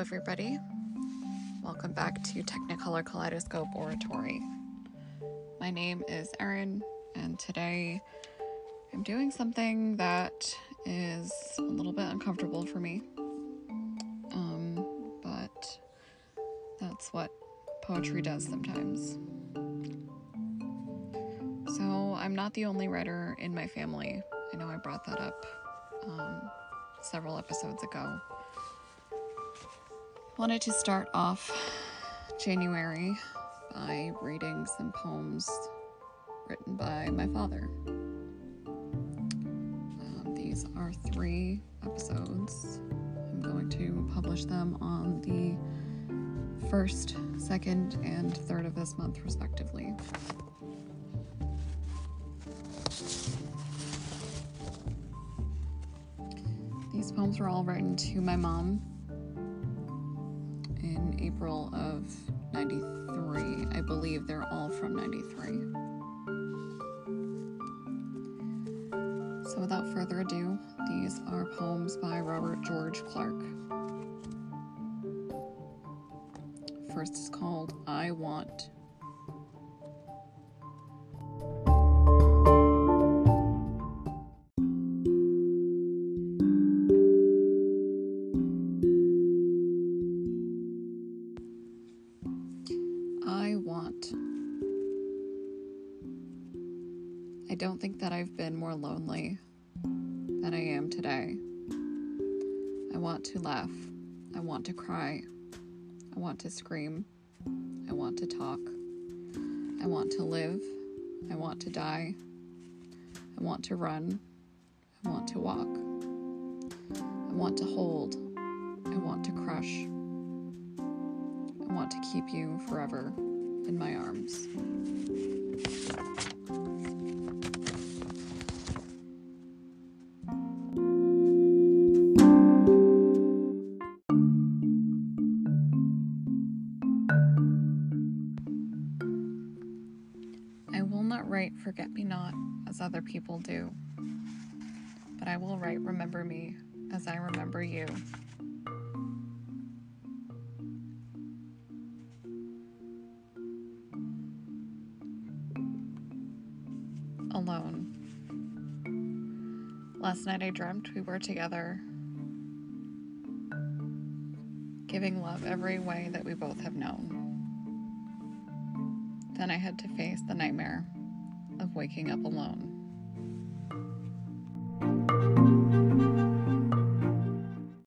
everybody. Welcome back to Technicolor Kaleidoscope Oratory. My name is Erin, and today I'm doing something that is a little bit uncomfortable for me. Um, but that's what poetry does sometimes. So, I'm not the only writer in my family. I know I brought that up um, several episodes ago wanted to start off January by reading some poems written by my father. Um, these are three episodes. I'm going to publish them on the first, second, and third of this month, respectively. These poems were all written to my mom April of 93. I believe they're all from 93. So, without further ado, these are poems by Robert George Clark. First is called I Want I don't think that I've been more lonely than I am today. I want to laugh. I want to cry. I want to scream. I want to talk. I want to live. I want to die. I want to run. I want to walk. I want to hold. I want to crush. I want to keep you forever in my arms. I will not write Forget Me Not as other people do, but I will write Remember Me as I remember you. Alone. Last night I dreamt we were together, giving love every way that we both have known. Then I had to face the nightmare of waking up alone.